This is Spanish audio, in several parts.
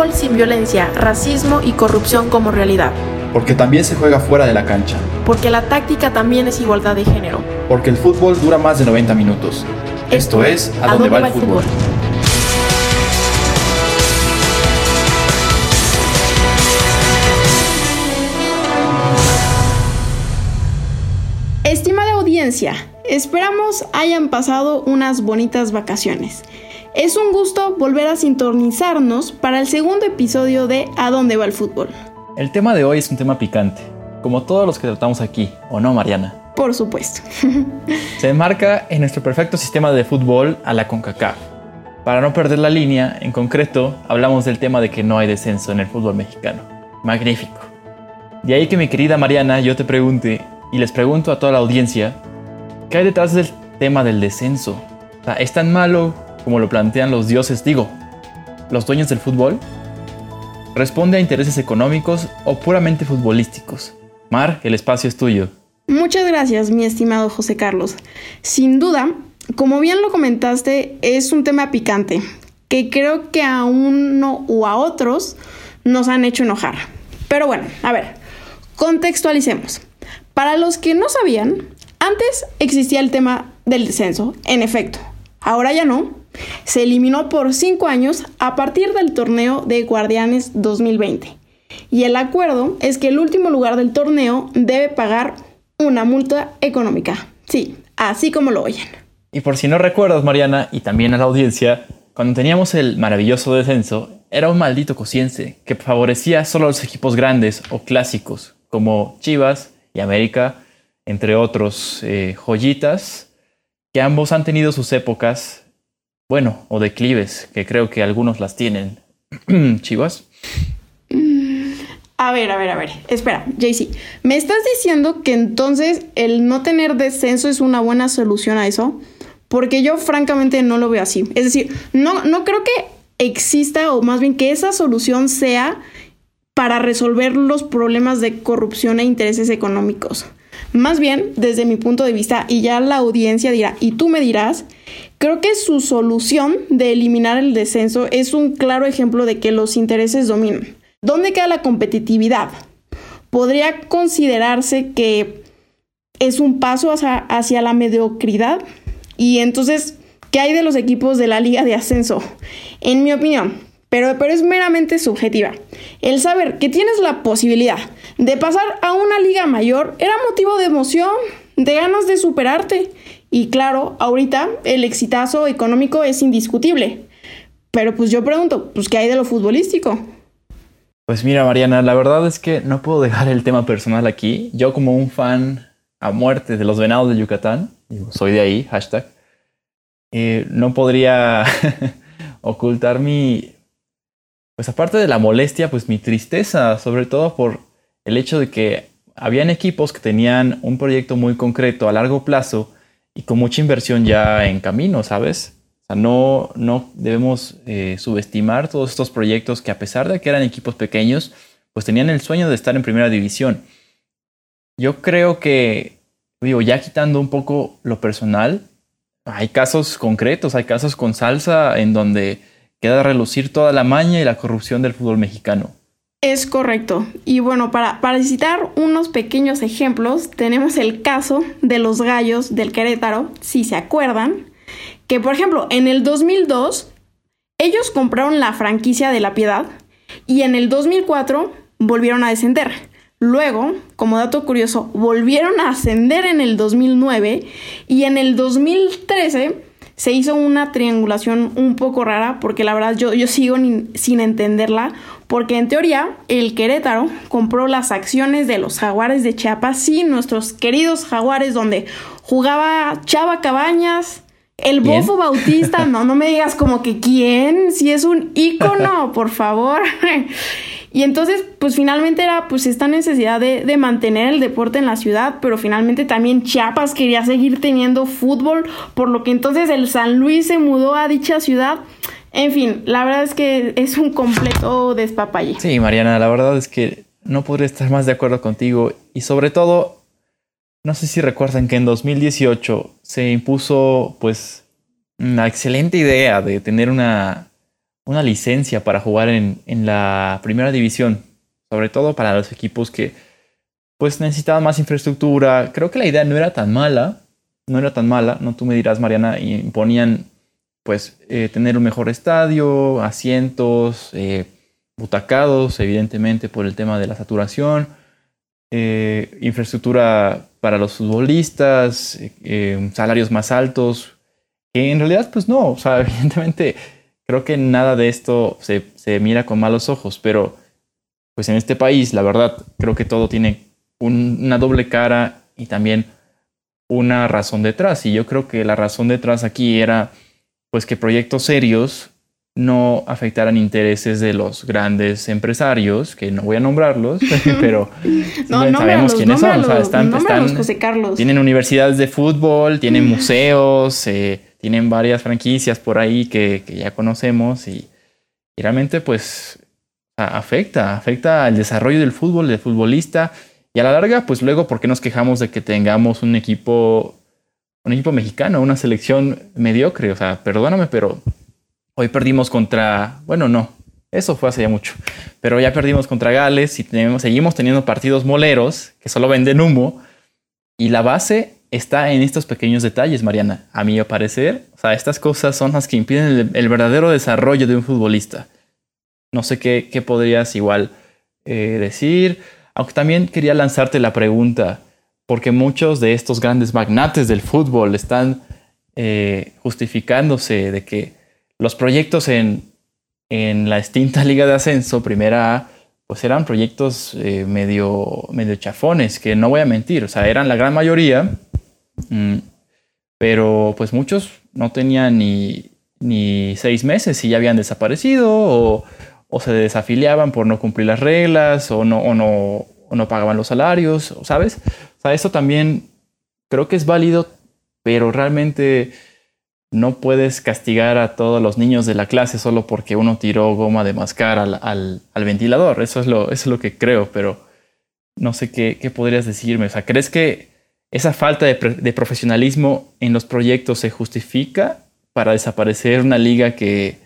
fútbol sin violencia, racismo y corrupción como realidad. Porque también se juega fuera de la cancha. Porque la táctica también es igualdad de género. Porque el fútbol dura más de 90 minutos. Esto, es A, dónde, va, el fútbol? Estimada audiencia, esperamos hayan pasado unas bonitas vacaciones. Es un gusto volver a sintonizarnos para el segundo episodio de A dónde va el fútbol. El tema de hoy es un tema picante, como todos los que tratamos aquí, ¿o no, Mariana? Por supuesto. Se enmarca en nuestro perfecto sistema de fútbol a la CONCACAF. Para no perder la línea, en concreto, hablamos del tema de que no hay descenso en el fútbol mexicano. Magnífico. De ahí que mi querida Mariana, yo te pregunte, y les pregunto a toda la audiencia, ¿qué hay detrás del tema del descenso? ¿Es tan malo como lo plantean los dioses, digo, los dueños del fútbol? ¿Responde a intereses económicos o puramente futbolísticos? Mar, el espacio es tuyo. Muchas gracias, mi estimado José Carlos. Sin duda, como bien lo comentaste, es un tema picante, que creo que a uno o a otros nos han hecho enojar. Pero bueno, a ver, contextualicemos. Para los que no sabían, antes existía el tema del descenso, en efecto. Ahora ya no, se eliminó por cinco años a partir del torneo de Guardianes 2020. Y el acuerdo es que el último lugar del torneo debe pagar una multa económica. Sí, así como lo oyen. Y por si no recuerdas, Mariana, y también a la audiencia, cuando teníamos el maravilloso descenso, era un maldito cociense que favorecía solo a los equipos grandes o clásicos, como Chivas y América, entre otros eh, joyitas, que ambos han tenido sus épocas bueno, o declives, que creo que algunos las tienen. Chivas. A ver, a ver, a ver. Espera, JC. ¿Me estás diciendo que entonces el no tener descenso es una buena solución a eso? Porque yo francamente no lo veo así. Es decir, no, no creo que exista o más bien que esa solución sea para resolver los problemas de corrupción e intereses económicos. Más bien, desde mi punto de vista, y ya la audiencia dirá, y tú me dirás, creo que su solución de eliminar el descenso es un claro ejemplo de que los intereses dominan. ¿Dónde queda la competitividad? Podría considerarse que es un paso hacia, la mediocridad. Y entonces, ¿qué hay de los equipos de la liga de ascenso? En mi opinión, pero, pero es meramente subjetiva. El saber que tienes la posibilidad de pasar a una liga mayor era motivo de emoción, de ganas de superarte. Y claro, ahorita el exitazo económico es indiscutible. Pero pues yo pregunto, pues ¿qué hay de lo futbolístico? Pues mira, Mariana, la verdad es que no puedo dejar el tema personal aquí. Yo como un fan a muerte de los venados de Yucatán, soy de ahí, hashtag, eh, no podría ocultar mi, pues aparte de la molestia, pues mi tristeza, sobre todo por el hecho de que habían equipos que tenían un proyecto muy concreto a largo plazo y con mucha inversión ya en camino, ¿sabes? O sea, no, no debemos eh, subestimar todos estos proyectos que a pesar de que eran equipos pequeños, pues tenían el sueño de estar en primera división. Yo creo que, digo, ya quitando un poco lo personal, hay casos concretos, hay casos con salsa en donde queda relucir toda la maña y la corrupción del fútbol mexicano. Es correcto. Y bueno, para, para citar unos pequeños ejemplos, tenemos el caso de los gallos del Querétaro, si se acuerdan, que por ejemplo, en el 2002, ellos compraron la franquicia de La Piedad y en el 2004 volvieron a descender. Luego, como dato curioso, volvieron a ascender en el 2009 y en el 2013 se hizo una triangulación un poco rara porque la verdad yo, yo sigo sin entenderla porque en teoría el Querétaro compró las acciones de los jaguares de Chiapas, sí, nuestros queridos jaguares donde jugaba Chava Cabañas, el Bofo Bautista, no, no me digas como que quién, si es un ícono, por favor. Y entonces, pues finalmente era pues esta necesidad de, mantener el deporte en la ciudad, pero finalmente también Chiapas quería seguir teniendo fútbol, por lo que entonces el San Luis se mudó a dicha ciudad. En fin, la verdad es que es un completo despapalle. Sí, Mariana, la verdad es que no podría estar más de acuerdo contigo y sobre todo, no sé si recuerdan que en 2018 se impuso pues una excelente idea de tener una una licencia para jugar en, en la primera división, sobre todo para los equipos que pues necesitaban más infraestructura. Creo que la idea no era tan mala, no era tan mala, no tú me dirás, Mariana, imponían pues eh, tener un mejor estadio, asientos, eh, butacados, evidentemente por el tema de la saturación, eh, infraestructura para los futbolistas, salarios más altos, en realidad pues no, o sea, evidentemente creo que nada de esto se, se mira con malos ojos, pero pues en este país, la verdad, creo que todo tiene una doble cara y también una razón detrás. Y yo creo que la razón detrás aquí era pues que proyectos serios no afectaran intereses de los grandes empresarios, que no voy a nombrarlos, pero sabemos quiénes son. están, tienen universidades de fútbol, tienen museos, eh, tienen varias franquicias por ahí que, que ya conocemos y, realmente pues afecta, afecta al desarrollo del fútbol, del futbolista y a la larga pues luego ¿por qué nos quejamos de que tengamos un equipo un equipo mexicano, una selección mediocre? O sea, perdóname, pero hoy perdimos contra, bueno, no, eso fue hace ya mucho, pero ya perdimos contra Gales y tenemos, seguimos teniendo partidos moleros que solo venden humo y la base está en estos pequeños detalles, Mariana. A mi parecer, o sea, estas cosas son las que impiden el, verdadero desarrollo de un futbolista. No sé qué, podrías igual eh, decir, aunque también quería lanzarte la pregunta, porque muchos de estos grandes magnates del fútbol están eh, justificándose de que los proyectos en, en la extinta Liga de Ascenso, primera A, pues eran proyectos eh, medio, medio chafones, que no voy a mentir, o sea, eran la gran mayoría, Mm, pero pues muchos no tenían ni, ni seis meses y ya habían desaparecido o, o, se desafiliaban por no cumplir las reglas o no, o no, o no pagaban los salarios, ¿sabes? O sea, eso también creo que es válido, pero realmente no puedes castigar a todos los niños de la clase solo porque uno tiró goma de mascar al, al, al ventilador. Eso es, lo, eso es lo que creo, pero no sé qué, qué podrías decirme. O sea, ¿crees que esa falta de, profesionalismo en los proyectos se justifica para desaparecer una liga que,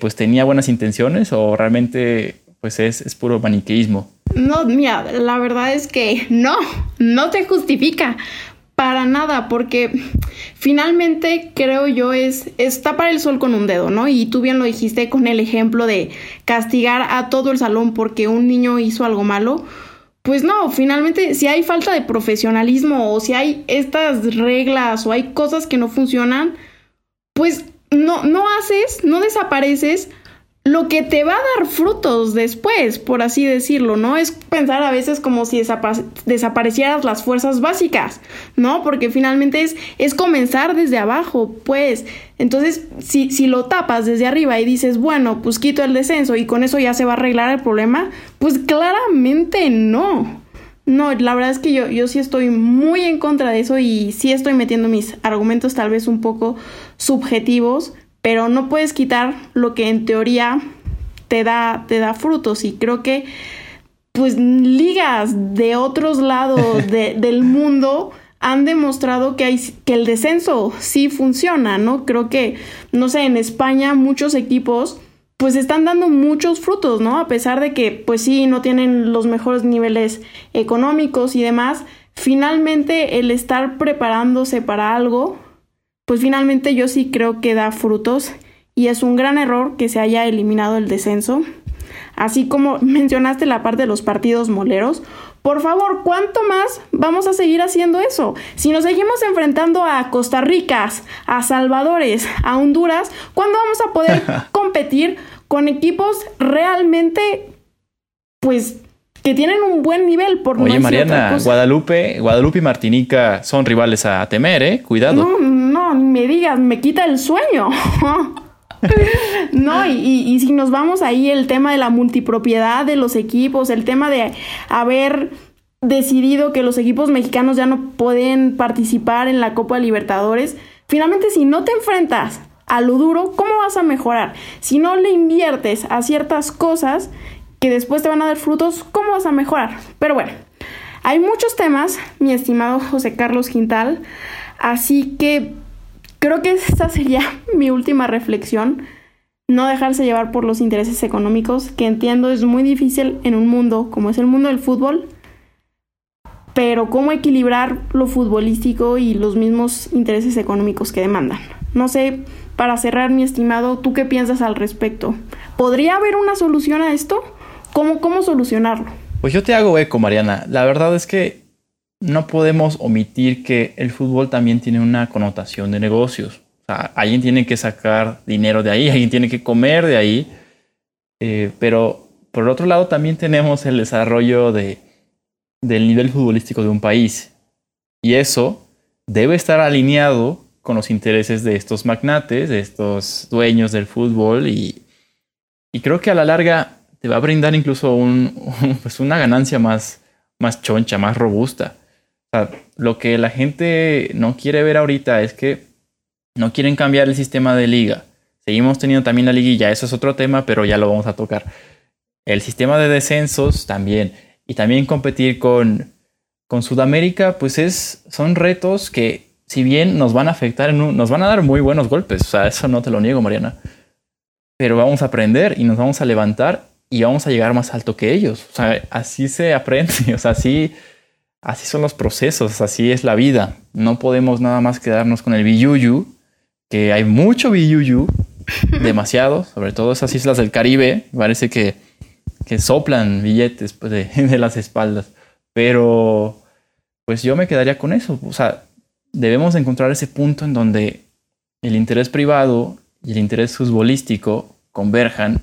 pues tenía buenas intenciones o realmente pues es, es, puro maniqueísmo? No, mira, la verdad es que no, no te justifica para nada, porque finalmente creo yo es, es tapar el sol con un dedo, ¿no? Y tú bien lo dijiste con el ejemplo de castigar a todo el salón porque un niño hizo algo malo pues no, finalmente si hay falta de profesionalismo o si hay estas reglas o hay cosas que no funcionan, pues no, no haces, no desapareces lo que te va a dar frutos después, por así decirlo, ¿no? Es pensar a veces como si desaparecieras las fuerzas básicas, ¿no? Porque finalmente es, comenzar desde abajo, pues. Entonces, si, si lo tapas desde arriba y dices, bueno, pues quito el descenso y con eso ya se va a arreglar el problema, pues claramente no. No, la verdad es que yo, yo sí estoy muy en contra de eso y sí estoy metiendo mis argumentos tal vez un poco subjetivos, pero no puedes quitar lo que en teoría te da, te da frutos y creo que pues ligas de otros lados del mundo han demostrado que, hay, que el descenso sí funciona, ¿no? Creo que, no sé, en España muchos equipos pues están dando muchos frutos, ¿no? A pesar de que pues sí no tienen los mejores niveles económicos y demás, finalmente el estar preparándose para algo pues finalmente yo sí creo que da frutos y es un gran error que se haya eliminado el descenso. Así como mencionaste la parte de los partidos moleros, por favor, ¿cuánto más vamos a seguir haciendo eso? Si nos seguimos enfrentando a Costa Rica, a Salvadores, a Honduras, ¿cuándo vamos a poder competir con equipos realmente, pues, que tienen un buen nivel por Oye, Mariana, Guadalupe, Guadalupe y Martinica son rivales a temer, ¿eh? Cuidado. No, me digas, me quita el sueño. no, y, y, si nos vamos ahí, el tema de la multipropiedad de los equipos, el tema de haber decidido que los equipos mexicanos ya no pueden participar en la Copa Libertadores, finalmente si no te enfrentas a lo duro, ¿cómo vas a mejorar? Si no le inviertes a ciertas cosas, que después te van a dar frutos, ¿cómo vas a mejorar? Pero bueno, hay muchos temas, mi estimado José Carlos Quintal, así que creo que esta sería mi última reflexión. no dejarse llevar por los intereses económicos, que entiendo es muy difícil en un mundo como es el mundo del fútbol, pero cómo equilibrar lo futbolístico y los mismos intereses económicos que demandan. No sé, para cerrar, mi estimado, ¿tú qué piensas al respecto? ¿Podría haber una solución a esto? ¿Cómo, cómo solucionarlo? Pues yo te hago eco, Mariana. La verdad es que no podemos omitir que el fútbol también tiene una connotación de negocios. O sea, alguien tiene que sacar dinero de ahí, alguien tiene que comer de ahí. Eh, pero por otro lado también tenemos el desarrollo de, del nivel futbolístico de un país. Y eso debe estar alineado con los intereses de estos magnates, de estos dueños del fútbol. Y, creo que a la larga te va a brindar incluso pues una ganancia más, más choncha, más robusta. Sea, lo que la gente no quiere ver ahorita es que no quieren cambiar el sistema de liga. Seguimos teniendo también la liguilla, eso es otro tema, pero ya lo vamos a tocar. El sistema de descensos también. Y también competir con, con Sudamérica, pues es, son retos que, si bien nos van a afectar, nos van a dar muy buenos golpes. O sea, eso no te lo niego, Mariana. Pero vamos a aprender y nos vamos a levantar y vamos a llegar más alto que ellos. O sea, así se aprende. O sea, así así son los procesos, así es la vida. No podemos nada más quedarnos con el biyuyu, que hay mucho biyuyu, demasiado, sobre todo esas islas del Caribe, parece que, que soplan billetes pues, de, de, las espaldas. Pero, pues yo me quedaría con eso. O sea, debemos encontrar ese punto en donde el interés privado y el interés futbolístico converjan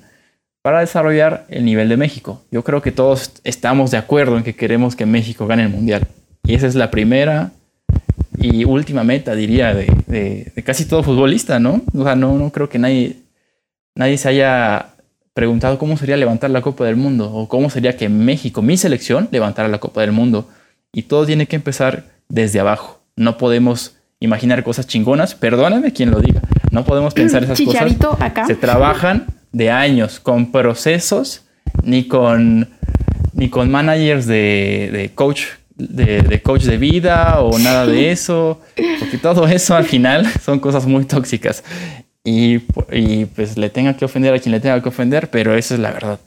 para desarrollar el nivel de México. Yo creo que todos estamos de acuerdo en que queremos que México gane el Mundial. Y esa es la primera y última meta, diría, de, casi todo futbolista, ¿no? O sea, no, no creo que nadie, nadie se haya preguntado cómo sería levantar la Copa del Mundo o cómo sería que México, mi selección, levantara la Copa del Mundo. Y todo tiene que empezar desde abajo. No podemos imaginar cosas chingonas, perdóname quien lo diga. No podemos pensar esas Chicharito cosas. Acá. Se trabajan de años con procesos ni con, ni con managers de, de coach de, de, coach de vida o nada de eso, porque todo eso al final son cosas muy tóxicas y, y, pues le tenga que ofender a quien le tenga que ofender, pero esa es la verdad.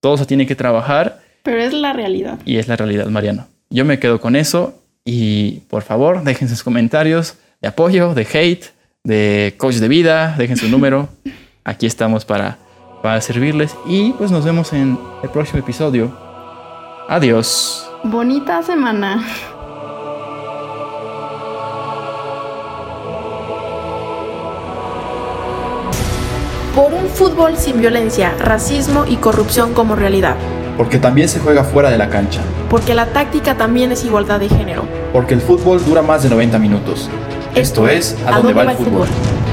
Todo se tiene que trabajar. Pero es la realidad. Y es la realidad, Mariano. Yo me quedo con eso y por favor dejen sus comentarios de apoyo, de hate, de coach de vida, dejen su número. Aquí estamos para para servirles y pues nos vemos en el próximo episodio. Adiós. Bonita semana. Por un fútbol sin violencia, racismo y corrupción como realidad. Porque también se juega fuera de la cancha. Porque la táctica también es igualdad de género. Porque el fútbol dura más de 90 minutos. Esto, es A, dónde, va, el fútbol? fútbol?